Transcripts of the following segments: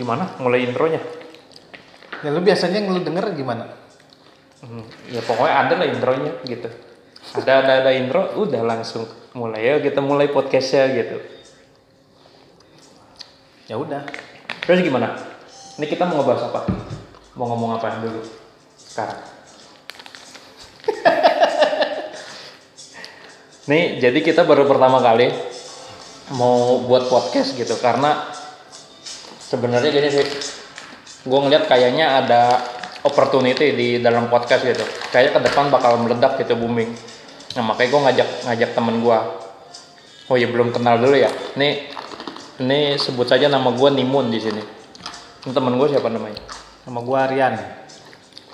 Gimana? Mulai intronya? Ya lu biasanya yang lu denger gimana? Hmm, ya pokoknya ada lah intronya gitu. Ada ada ada intro, udah langsung mulai ya kita mulai podcastnya gitu. Ya udah. Terus gimana? Ini kita mau ngebahas apa? Mau ngomong apa dulu? Sekarang. Nih, jadi kita baru pertama kali mau buat podcast gitu karena sebenarnya gini sih, gue ngeliat kayaknya ada opportunity di dalam podcast gitu. Kayaknya ke depan bakal meledak gitu booming. Nah makanya gue ngajak ngajak temen gue. Oh ya belum kenal dulu ya. Nih ini sebut saja nama gue Nimun di sini. Ini temen gue siapa namanya? Nama gua Rian.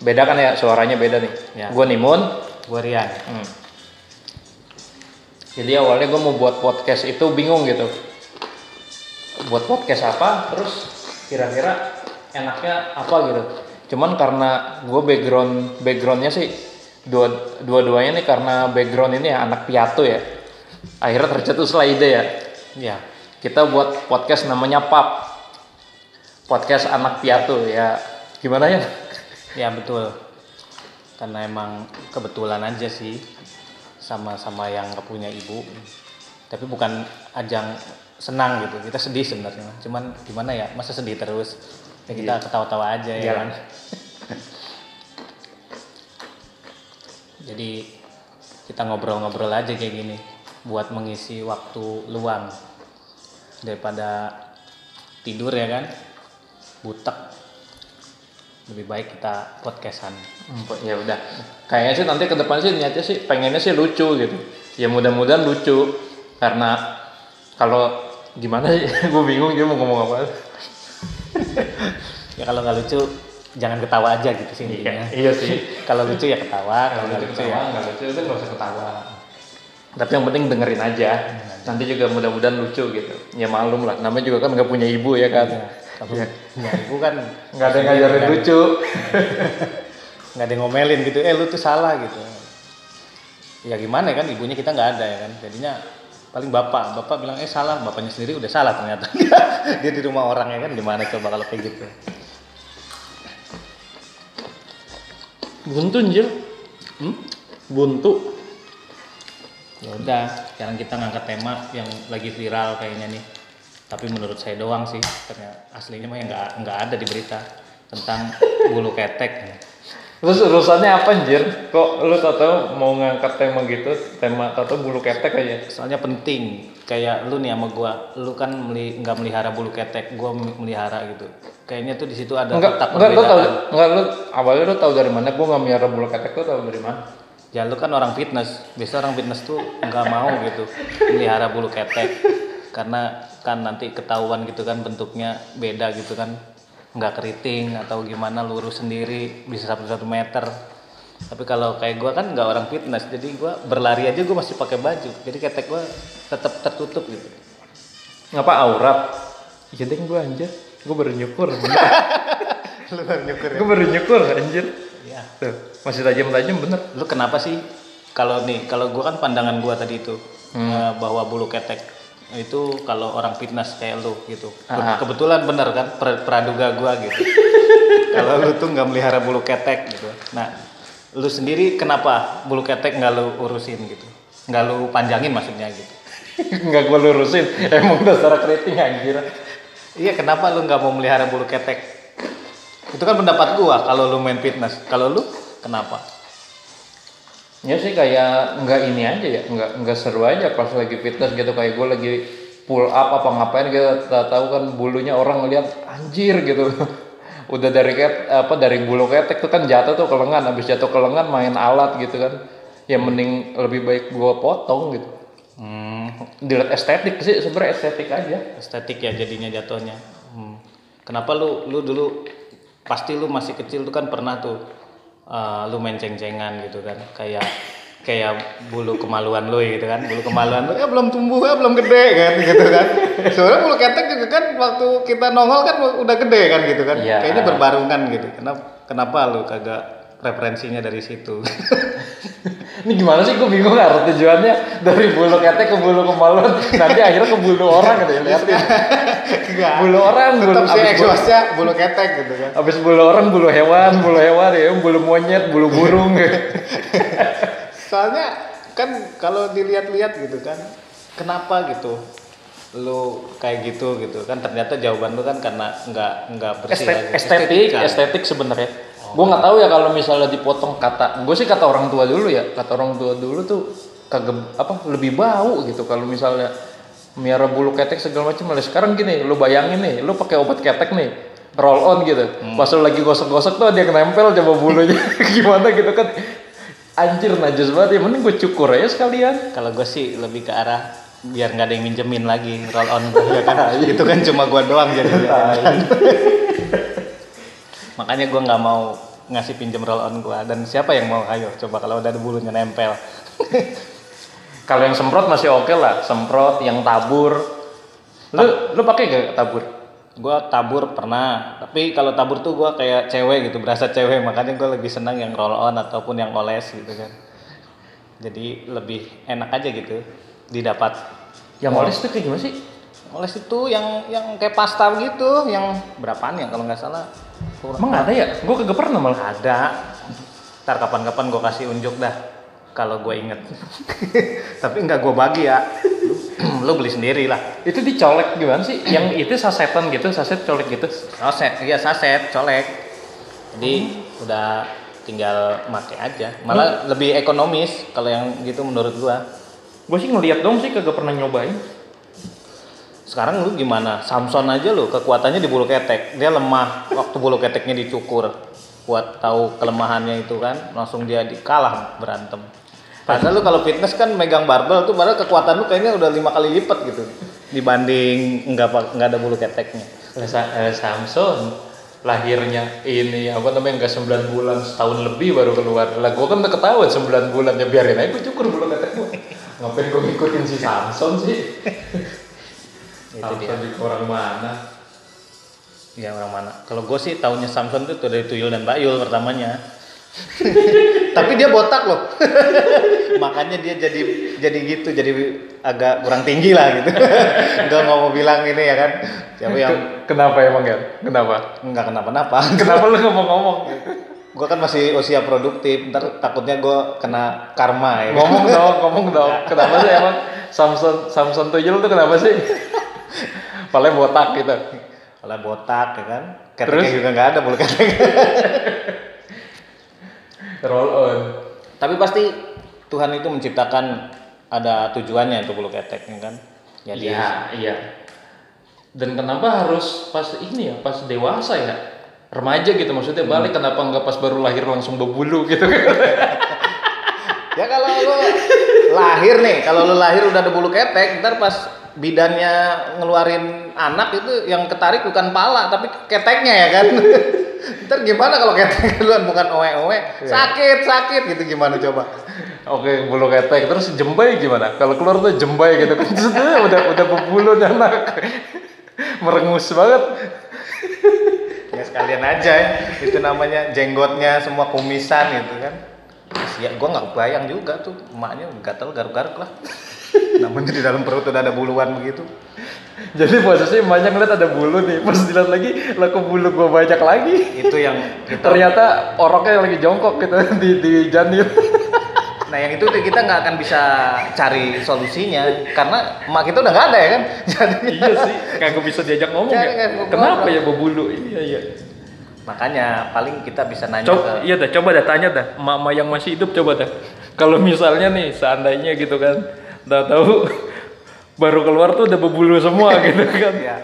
Beda kan ya suaranya beda nih. Ya. Gue Nimun. Gua Rian. Hmm. Jadi awalnya gue mau buat podcast itu bingung gitu. Buat podcast apa? Terus kira-kira enaknya apa gitu. Cuman karena gue background backgroundnya sih dua dua-duanya nih karena background ini ya anak piatu ya. Akhirnya tercetuslah ide ya. Ya. Kita buat podcast namanya PAP. Podcast anak piatu ya. Gimana ya? Ya betul. Karena emang kebetulan aja sih sama-sama yang gak punya ibu. Tapi bukan ajang senang gitu. Kita sedih sebenarnya. Cuman gimana ya? Masa sedih terus? Ya kita Iya. ketawa-tawa aja ya Iya. kan. Jadi kita ngobrol-ngobrol aja kayak gini buat mengisi waktu luang daripada tidur ya kan butek lebih baik kita podcastan ya udah kayaknya sih nanti ke depan sih niatnya sih pengennya sih lucu gitu ya mudah-mudahan lucu karena kalau gimana sih? Gue bingung dia mau ngomong apa. Ya kalau nggak lucu jangan ketawa aja gitu sih intinya. iya sih. Kalau lucu ya ketawa kalau nggak lucu ya. nggak lucu udah nggak usah ketawa. Tapi yang penting dengerin aja. Nanti juga mudah-mudahan lucu gitu. Ya malum lah. Namanya juga kan nggak punya ibu ya kan. Ya, kalau ya, ibu kan nggak ada yang ngajarin lucu. Nggak ada yang ngomelin gitu. Eh lu tuh salah gitu. Ya gimana ya kan? Ibunya kita nggak ada ya kan? Jadinya paling bapak bapak bilang eh salah bapaknya sendiri udah salah ternyata. Dia di rumah orang ya kan gimana coba kalau kayak gitu? Buntu anjir hmm? buntu. Ya udah sekarang kita ngangkat tema yang lagi viral kayaknya nih. Tapi menurut saya doang sih ternyata aslinya mah yang nggak nggak ada di berita tentang bulu ketek terus urusannya apa anjir? Kok lu tau-tau mau ngangkat tema gitu? Tema tau bulu ketek aja soalnya penting. Kayak lu nih sama gua. Lu kan meli, nggak melihara bulu ketek. Gua melihara gitu. Kayaknya tuh di situ ada enggak letak enggak lu tau perbedaan. enggak lu awalnya lu tau dari mana? Gua nggak miara bulu ketek lu tau dari mana? Ya lu kan orang fitness. Biasa orang fitness tuh nggak mau gitu melihara bulu ketek. Karena kan nanti ketahuan gitu kan bentuknya beda gitu kan nggak keriting atau gimana lurus sendiri bisa satu satu meter. Tapi kalau kayak gua kan nggak orang fitness jadi gua berlari aja gua masih pakai baju. Jadi ketek gua tetap tertutup gitu. Ngapa aurat deh gua anjir. Gua baru nyukur. Lu baru nyukur gua baru nyukur anjir. Ya tuh masih tajam-tajam bener. Lu kenapa sih kalau nih kalau gua kan pandangan gua tadi itu eh, bahwa bulu ketek itu kalau orang fitness kayak lu gitu. Ah. kebetulan bener kan per- praduga gua gitu. Kalau lu tuh nggak melihara bulu ketek gitu. Nah lu sendiri kenapa bulu ketek nggak lu urusin gitu? Nggak lu panjangin maksudnya gitu? Nggak gua lurusin emang dasar keriting anjir. Iya kenapa lu nggak mau melihara bulu ketek? Itu kan pendapat gua kalau lu main fitness. Kalau lu kenapa ya sih kayak nggak ini aja ya nggak nggak seru aja pas lagi fitness gitu. Kayak gue lagi pull up apa ngapain gitu tak tahu kan bulunya orang ngeliat anjir gitu. Udah dari ket, apa dari bulu ketek tuh kan jatuh tuh ke lengan habis jatuh ke lengan main alat gitu kan. Ya mending lebih baik gue potong gitu. Hmm, dilihat estetik sih sebenarnya estetik aja. Estetik ya jadinya jatuhnya. Hmm. Kenapa lu lu dulu pasti lu masih kecil tuh kan pernah tuh uh, lu main ceng-cengan gitu kan. Kayak kayak bulu kemaluan lu gitu kan. Bulu kemaluan lu ya belum tumbuh ya belum gede kan gitu kan. Soalnya bulu ketek juga kan waktu kita nongol kan udah gede kan gitu kan. Iya. kayaknya berbarungan gitu. Kenapa kenapa lu kagak referensinya dari situ. Ini gimana sih? Gue bingung arah tujuannya dari bulu ketek ke bulu kemaluan. Nanti akhirnya ke bulu orang gitu ya. Liatin. Enggak. Bulu orang, bulu Tetap abis bulu, bulu ketek gitu kan. abis bulu orang, bulu hewan, bulu hewan ya, bulu monyet, bulu burung. Soalnya kan kalau dilihat-lihat gitu kan, kenapa gitu? Lu kayak gitu gitu kan ternyata jawaban lu kan karena nggak nggak bersih Estet- lagi. estetik, Estetika. estetik sebenarnya. Gue nggak tahu ya kalau misalnya dipotong kata, gue sih kata orang tua dulu ya, kata orang tua dulu tuh kagak apa lebih bau gitu kalau misalnya miara bulu ketek segala macam. Malah sekarang gini, lu bayangin nih, lu pakai obat ketek nih, roll on gitu. Pas lu lagi gosok-gosok tuh yang nempel coba bulunya gimana gitu kan. Anjir najis banget ya, mending gue cukur aja sekalian. Kalau gue sih lebih ke arah biar nggak ada yang minjemin lagi roll on gue ya kan. itu kan cuma gua doang jadi. Makanya gua nggak mau ngasih pinjem roll on gua dan siapa yang mau ayo coba kalau udah ada bulunya nempel. Kalau yang semprot masih oke lah, semprot yang tabur. Lu lu pakai gak tabur? Gua tabur pernah, tapi kalau tabur tuh gua kayak cewek gitu, berasa cewek, makanya gua lebih senang yang roll on ataupun yang oles gitu kan. Jadi lebih enak aja gitu didapat. Yang oles tuh kayak gimana sih? Oles itu yang yang kayak pasta gitu, yang berapaan ya kalau nggak salah? Kurang. Emang ada ya? Gue kagak pernah malah. Ada. Ntar kapan-kapan gue kasih unjuk dah kalau gue inget. Tapi nggak gue bagi ya. Lu beli sendiri lah. Itu dicolek gimana sih? Yang itu sasetan gitu, saset colek gitu. Saset, iya saset, colek. Jadi udah tinggal make aja. Malah lebih ekonomis kalau yang gitu menurut gua. Gue sih ngeliat dong sih kagak pernah nyobain. Sekarang lu gimana? Samson aja lu kekuatannya di bulu ketek. Dia lemah waktu bulu keteknya dicukur. Buat tahu kelemahannya itu kan, langsung dia dikalah berantem. Padahal lu kalau fitness kan megang barbel tuh padahal kekuatan lu kayaknya udah lima kali lipat gitu dibanding nggak nggak ada bulu keteknya. Sa- eh, Samson lahirnya ini apa namanya enggak 9 bulan setahun lebih baru keluar. Lah gue kan udah ketahuan 9 bulan ya biarin aja gue cukur bulu ketek gue. Ngapain gue ngikutin si Samson sih? Itu Samson dia. di orang mana? Ya orang mana? Kalau gue sih tahunya Samson itu tuh dari Tuyul dan Bayul pertamanya. Tapi dia botak loh. Makanya dia jadi jadi gitu, jadi agak kurang tinggi lah gitu. Enggak mau bilang ini ya kan. Siapa yang Kenapa emang ya? Kenapa? enggak kenapa-napa. Kenapa lu ngomong-ngomong? Gue kan masih usia produktif, ntar takutnya gue kena karma ya. ngomong dong, ngomong dong. Kenapa sih emang Samson Samson Tuyul tuh kenapa sih? Paling botak gitu. Kalau botak ya kan. Keteknya juga nggak ada bulu ketek. Roll on. Tapi pasti Tuhan itu menciptakan ada tujuannya itu bulu ketek ya kan. Jadi Iya, iya. Dan kenapa harus pas ini ya, pas dewasa ya? Remaja gitu maksudnya balik kenapa nggak pas baru lahir langsung berbulu gitu kan? Ya kalau lu lahir nih, kalau lu lahir udah ada bulu ketek, ntar pas bidannya ngeluarin anak itu yang ketarik bukan pala tapi keteknya ya kan. ntar gimana kalau ketek duluan bukan owe-owe, sakit sakit gitu gimana coba? Oke, bulu ketek. Terus jembai gimana? Kalau keluar tuh jembai gitu kan. Udah udah berbulu nih anak. Merengus banget. Ya sekalian aja ya, itu namanya jenggotnya semua kumisan gitu kan. Ya gua nggak kebayang juga tuh emaknya gatel garuk-garuk lah. Namanya di dalam perut udah ada buluan begitu. Jadi posisi banyak ngeliat ada bulu nih. Pas dilihat lagi, lah kok bulu gua banyak lagi. Itu yang kita Ternyata oroknya lagi jongkok gitu di di janir. Nah yang itu kita nggak akan bisa cari solusinya karena emak kita udah nggak ada ya kan. Jadi iya sih, kagak bisa diajak ngomong Jangan, ya. Kenapa ya berbulu? Iya iya. makanya paling kita bisa nanya Coba, ke iya dah, coba dah tanya dah, emak-emak yang masih hidup coba dah. Kalau misalnya nih, seandainya gitu kan, tahu-tahu baru keluar tuh udah berbulu semua gitu kan. Iya.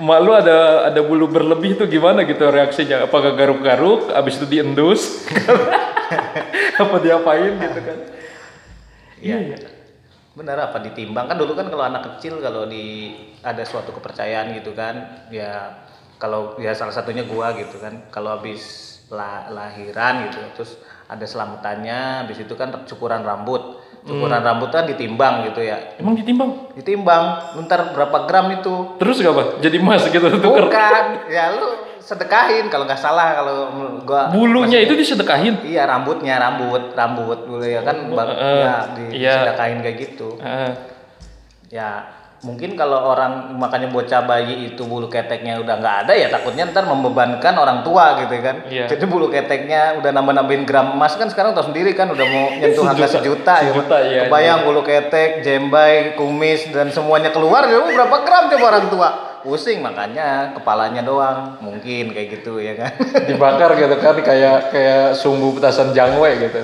Emak lu ada ada bulu berlebih tuh gimana gitu reaksinya? Apakah garuk-garuk, abis itu diendus? Apa diapain gitu kan? Iya. Benar apa ditimbang kan dulu kan kalau anak kecil kalau di ada suatu kepercayaan gitu kan ya kalau ya salah satunya gua gitu kan kalau habis la- lahiran gitu terus ada selamatannya habis itu kan cukuran rambut cukuran rambut kan ditimbang gitu ya Emang ditimbang? ditimbang ntar berapa gram itu Terus gak apa? Jadi emas gitu tuker? bukan ya lu sedekahin kalau nggak salah kalau gua Bulunya itu disedekahin. iya rambutnya rambut rambut dulu ya kan bang eh, ya iya. disedekahin kayak gitu Heeh. ya mungkin kalau orang makanya bocah bayi itu bulu keteknya udah nggak ada ya takutnya ntar membebankan orang tua gitu kan. Iya. jadi bulu keteknya udah nambah nambahin gram emas kan sekarang tahu sendiri kan udah mau nyentuh harga sejuta, ya. Sejuta, iya, kebayang bulu ketek jembai kumis dan semuanya keluar ya berapa gram coba orang tua? Pusing makanya kepalanya doang. Mungkin kayak gitu ya kan. Dibakar gitu kan kayak kayak sumbu petasan jangwe gitu.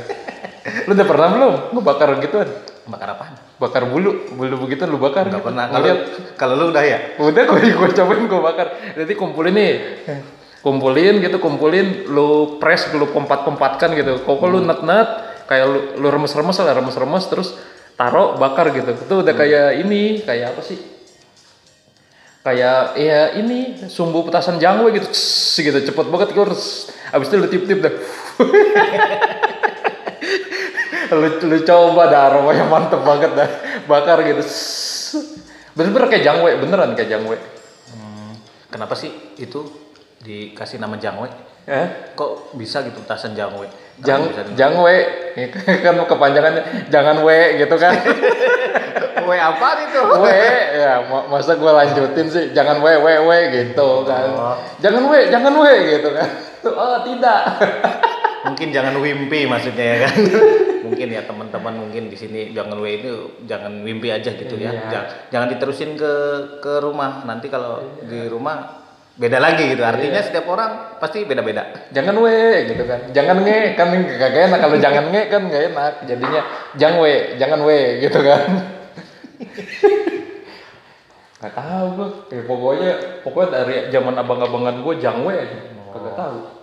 Lu udah pernah belum? Ngebakar gituan? bakar apaan Bakar bulu, bulu begitu lu bakar. nggak gitu. pernah kalau kalau lu udah ya Udah gue gue cobain gue bakar. Jadi kumpulin nih. Kumpulin gitu, kumpulin lu press, lu pompat-pompatkan gitu. Kok lu net-net kayak lu, lu remes-remes lah, remes-remes terus taruh bakar gitu. Itu udah kayak ini, kayak apa sih? Kayak ya ini sumbu petasan jangwe gitu. Css, gitu cepet banget gue harus abis itu lu tip-tip dah. lu, lu coba dah aromanya mantep banget dah. Bakar gitu. Bener-bener kayak jangwe beneran kayak jangwe. Hmm, kenapa sih itu dikasih nama jangwe? Eh? kok bisa gitu petasan jangwe? Jang, jangwe. Kan kepanjangannya jangan we gitu kan. Kue apa itu? we ya ma- masa gue lanjutin sih jangan we we we gitu kan. Oh. jangan we jangan we gitu kan. Oh tidak. Mungkin jangan wimpi maksudnya ya kan. Mungkin ya teman-teman mungkin di sini jangan we itu jangan wimpi aja gitu ya. Iya. Jangan, jangan diterusin ke ke rumah. Nanti kalau di rumah beda lagi gitu. Artinya setiap orang pasti beda-beda. jangan we gitu kan jangan nge kan kagak enak kalau jangan nge kan nggak enak jadinya jangan we jangan we gitu kan nggak tahu gue ya, pokoknya pokoknya dari zaman abang-abangan gue jangan we aja kagak tahu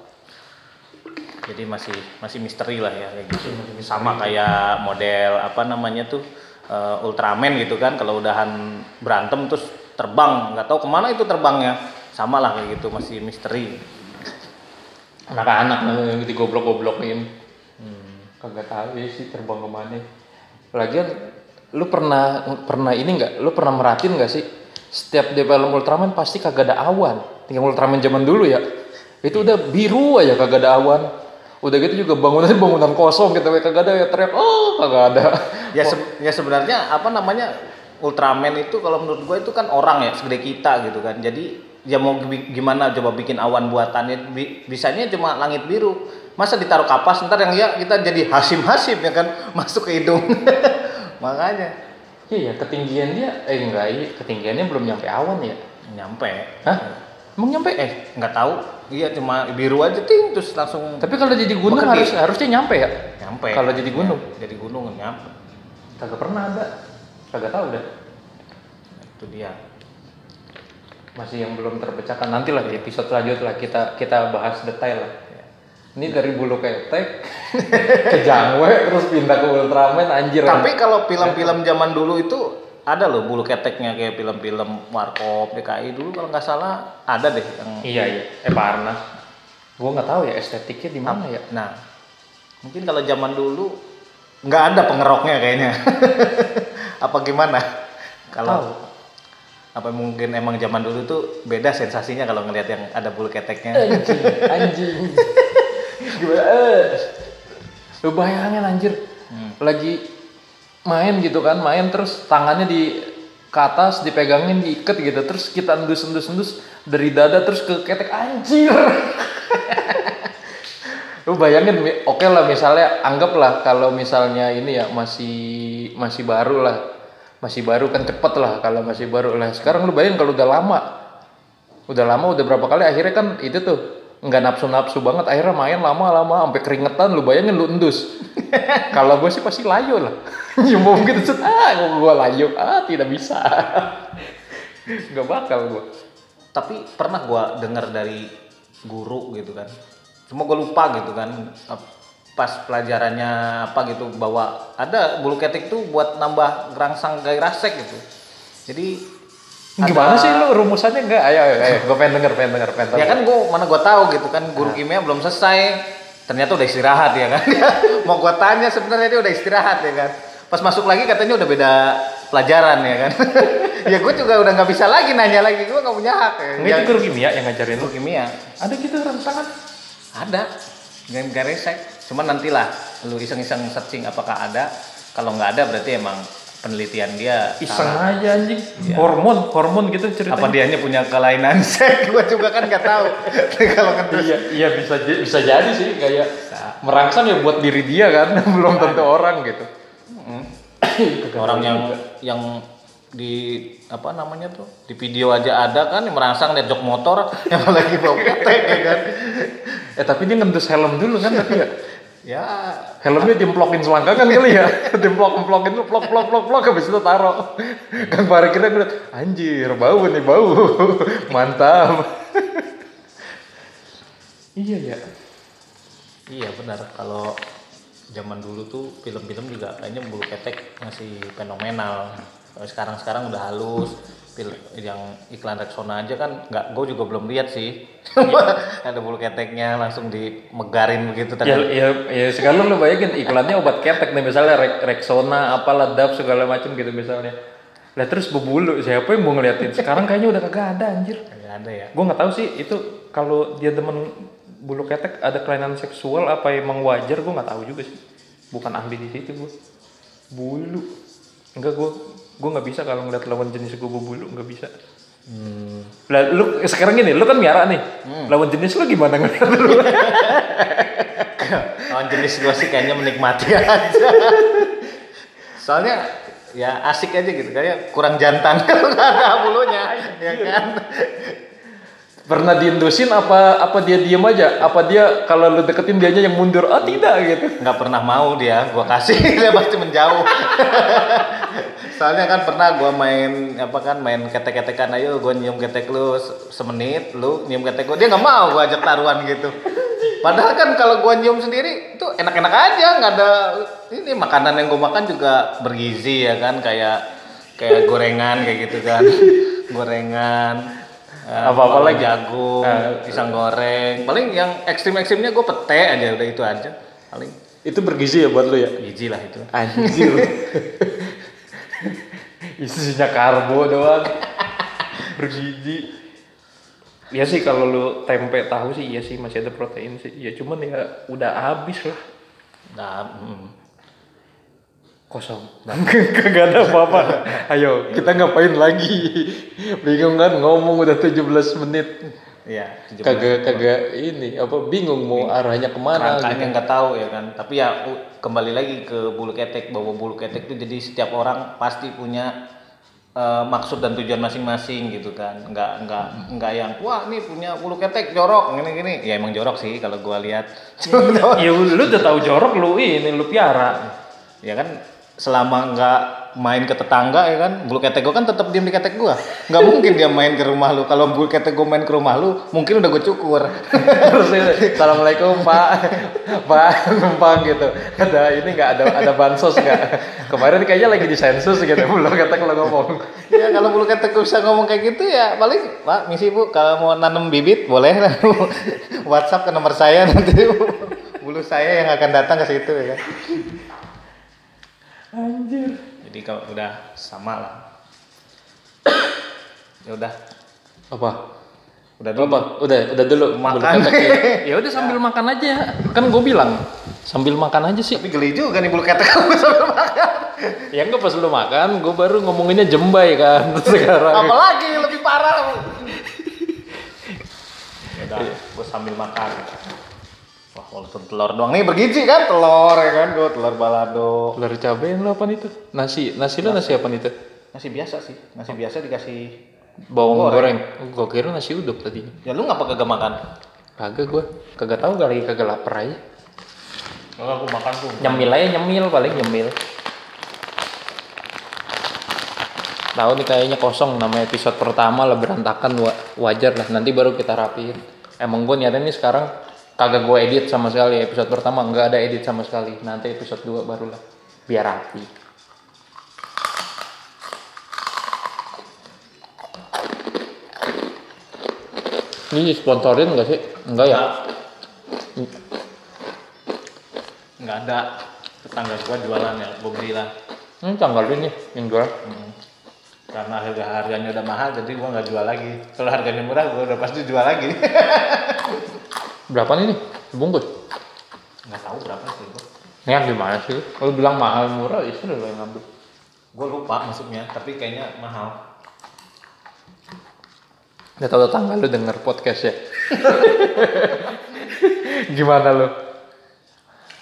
Jadi masih masih misteri lah ya kayak gitu. Sama kayak model apa namanya tuh eh, Ultraman gitu kan kalau udahan berantem terus terbang. Nggak tahu ke mana itu terbangnya. Sama lah kayak gitu masih misteri. Anak-anak yang digoblok-goblokin hmm, kagak tahu ya sih terbang ke mana. Lagian lu pernah pernah ini nggak? Lu pernah merhatiin nggak sih? Setiap di film Ultraman pasti kagak ada awan. Tinggal Ultraman zaman dulu ya itu udah biru aja kagak ada awan udah gitu juga bangunannya bangunan kosong gitu kagak ada ya teriak oh kagak ada. Ya se- ya sebenarnya apa namanya Ultraman itu kalau menurut gue itu kan orang ya segede kita gitu kan. Jadi ya mau gi- gimana coba bikin awan buatannya bi- bisanya cuma langit biru. Masa ditaruh kapas ntar yang ya kita jadi hasim hasim ya kan? Masuk ke hidung. Makanya. Iya ya ketinggian dia eh enggak iya ketinggiannya belum nyampe awan ya? Nyampe. Hah? Emang nyampe? Eh nggak tahu iya cuma biru aja ting. Terus langsung tapi kalau jadi gunung harus harusnya nyampe ya? Nyampe. Kalau jadi gunung? Ya, jadi gunung nyampe. Kagak pernah ada. Kagak tahu dah. Itu dia. Masih yang belum terpecahkan. Nantilah di episode selanjutnya kita kita bahas detail lah. Ini dari bulu ketek ke jangwe terus pindah ke Ultraman anjir. Tapi kalau film-film zaman dulu itu ada loh bulu keteknya kayak film-film Warkop DKI dulu kalau nggak salah ada deh yang iya iya. Eh Parna gua nggak tahu ya estetiknya di mana ya. Nah, mungkin kalau zaman dulu nggak ada pengeroknya kayaknya. apa gimana? Kalau apa mungkin emang zaman dulu tuh beda sensasinya kalau ngelihat yang ada bulu keteknya. anjing anjing. Gimana? Eh. lu bayangin anjir. Lagi main gitu kan main terus tangannya di ke atas dipegangin diikat gitu. Terus kita endus endus endus dari dada terus ke ketek anjir. Lu bayangin oke lah misalnya anggaplah kalau misalnya ini ya masih masih baru lah. Masih baru kan cepet lah kalau masih baru lah. Sekarang lu bayangin kalau udah lama. Udah lama udah berapa kali akhirnya kan itu tuh nggak nafsu nafsu banget akhirnya main lama lama sampai keringetan lu bayangin lu endus. Kalau gue sih pasti layu lah. Nyium gitu set ah gue layu ah tidak bisa. Nggak bakal gue Tapi pernah gua dengar dari guru gitu kan. Cuma gue lupa gitu kan pas pelajarannya apa gitu bahwa ada bulu ketek tuh buat nambah gerangsang gairah seks gitu. Jadi gimana sih lu rumusannya enggak ayo ayo, ayo. gue pengen denger pengen denger pengen denger Ya kan gue mana gue tahu gitu kan guru kimia belum selesai. Ternyata udah istirahat ya kan. Mau gue tanya sebenarnya dia udah istirahat ya kan. Pas masuk lagi katanya udah beda pelajaran ya kan. ya gue juga udah nggak bisa lagi nanya lagi, gue nggak punya hak. Ya. Enggak itu guru kimia yang ngajarin lu. Guru kimia Ada gitu rangsangan. ada, nggak nggak resek. Cuman nantilah lu iseng-iseng searching apakah ada. Kalau nggak ada berarti emang penelitian dia Iseng salah. aja anjing. Iya. Hormon, hormon gitu ceritanya. apa dianya punya kelainan seks gue juga kan nggak tahu kalau kan Iya, iya bisa bisa jadi sih kayak merangsang ya buat diri dia kan, belum tentu orang gitu. orang yang yang di apa namanya tuh di video aja ada kan yang merangsang lihat jok motor yang lagi bawa ketek ya kan Eh tapi dia ngendus helm dulu kan tapi ya. Ya Helmnya diemplokin selangkangan kali ya. Diemplok emplokin tuh plok plok plok plok habis itu taruh. Kang parkirnya gue liat, anjir bau nih bau. Mantap. iya ya. iya benar kalau zaman dulu tuh film-film juga kayaknya bulu ketek masih fenomenal Kalau sekarang sekarang udah halus Pil- yang iklan Rexona aja kan nggak gue juga belum lihat sih ada bulu keteknya langsung dimegarin begitu Ya, ya, ya sekarang lu bayangin iklannya obat ketek nih misalnya Rex- Rexona, apalah Dove segala macam gitu misalnya. Lah terus bebulu, siapa yang mau ngeliatin? Sekarang kayaknya udah kagak ada anjir. Nggak ada ya Gue nggak tahu sih itu kalau dia demen bulu ketek ada kelainan seksual apa emang wajar gue nggak tahu juga sih. Bukan ahli di situ gue. Bulu. Enggak gue gue nggak bisa kalau ngeliat lawan jenis gue bulu nggak bisa. Hmm. Lah lu sekarang gini, lu kan miara nih. Lawan jenis lu gimana ngeliat lu? Lawan jenis gue sih kayaknya menikmati aja. Soalnya ya asik aja gitu kayak kurang jantan kalau nggak ada bulunya ya kan. Pernah diindusin apa apa dia diem aja? Apa dia kalau lu deketin dianya yang mundur? Oh tidak gitu. nggak pernah mau dia gua kasih dia pasti menjauh soalnya kan pernah gua main apa kan main ketek-ketekan ayo gua nyium ketek lu se- semenit lu nyium ketek gua dia nggak mau gua ajak taruhan gitu padahal kan kalau gua nyium sendiri itu enak-enak aja nggak ada ini makanan yang gua makan juga bergizi ya kan kayak kayak gorengan kayak gitu kan gorengan eh, Apa-apa bawang lagi? jagung Eh. pisang goreng paling yang ekstrim ekstrimnya gue pete aja udah itu aja paling Itu bergizi ya buat lu ya? gizi lah itu Anjir. Isinya karbo doang. Bergizi. Ya sih kalau lu tempe tahu sih iya sih masih ada protein sih. Ya cuman ya udah habis lah. nah mm. Kosong. Kagak ada apa-apa. Ayo, kita ngapain lagi? Bingung kan ngomong udah 17 menit. Iya, Kagak kagak ini apa bingung mau arahnya ke mana Rangkanya gitu. nggak tahu ya kan. Tapi ya kembali lagi ke bulu ketek bahwa bulu ketek itu jadi setiap orang pasti punya eh, maksud dan tujuan masing-masing gitu kan. Nggak nggak nggak yang wah ini punya bulu ketek jorok gini gini. Ya emang jorok sih kalau gua lihat. Ya lu udah tahu jorok lu ini lu piara. ya kan selama nggak main ke tetangga ya kan bulu ketek gua kan tetap diem di ketek gua nggak mungkin dia main ke rumah lu kalau bulu ketek gua main ke rumah lu mungkin udah gue cukur assalamualaikum pak, pak numpang gitu. Ada ini nggak ada ada bansos nggak? Kemarin kayaknya lagi disensus gitu. Belum kata kalau ngomong. ya kalau bulu ketek gua bisa ngomong kayak gitu ya paling pak misi bu kalau mau nanam bibit boleh WhatsApp ke nomor saya nanti bulu saya yang akan datang ke situ ya kan Anjir. Jadi kalau udah sama lah ya udah Apa? udah Apa? dulu Udah, udah dulu Makan. Ya. Udah sambil makan aja. Kan gue bilang sambil makan aja sih. tapi geli juga nih bulu ketek kamu sambil makan Ya enggak pas lu makan, gue baru ngomonginnya jembai kan sekarang. apalagi lebih parah ya udah gue sambil makan walaupun telur doang nih bergizi kan telur ya kan gue telur balado Telur cabai lu apa itu? Nasi, nasi lu nasi apa itu? nasi biasa sih nasi biasa dikasih Bawang goreng. Gue kira nasi uduk tadi. ya lu ngapa kagak makan Kagak gue, kagak tahu kali kagak lapar aja. Enggak aku makan tuh Nyemil aja nyemil paling nyemil. Tahu nih kayaknya kosong nama episode pertama lah berantakan wa- wajar lah nanti baru kita rapiin. Emang gue niatnya nih sekarang kagak gue edit sama sekali episode pertama nggak ada edit sama sekali nanti episode 2 barulah biar rapi. Ini sponsorin nggak sih? Enggak ya? nggak ada tetangga gua jualan ya gua beli lah Hmm, tanggal ini yang jual. Hmm. karena harga harganya udah mahal jadi gua nggak jual lagi kalau harganya murah gua udah pasti jual lagi Berapa nih? Bungkus. nggak tahu berapa sih gua Ini yang gimana sih? Kalau bilang mahal murah, itu udah yang ngambil. gua lupa maksudnya tapi kayaknya mahal Gak tau tetangga lu denger podcast ya. gimana lu?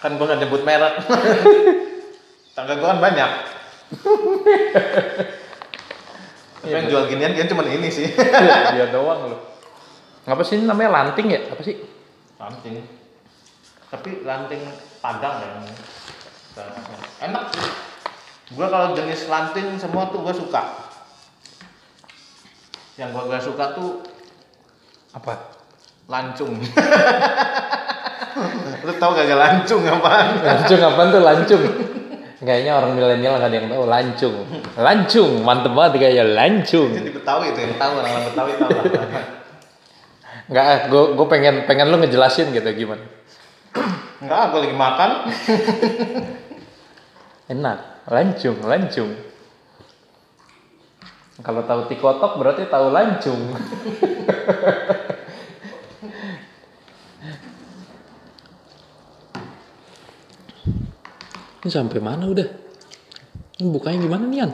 kan gua nggak nyebut merek tangga gua kan banyak tapi yang jual ginian dia cuma ini sih Dia doang lu. Apa sih namanya lanting ya? Apa sih? Lanting tapi lanting padang yang enak sih gua kalau jenis lanting semua tuh gua suka yang gua gak suka tuh Apa? lancung lu tau gak lancung apaan Lancung apaan tuh lancung? Kayaknya orang milenial nggak ada yang tahu lancung. Lancung, mantep banget kayaknya lancung. itu di Betawi itu yang tahu orang Betawi tahu Enggak, gue gue pengen pengen lu ngejelasin gitu gimana. enggak gua lagi makan Enak, lancung, lancung. Kalau tahu tikotok berarti tahu lancung. Ini sampai mana udah? Ini bukanya gimana nih, Yan?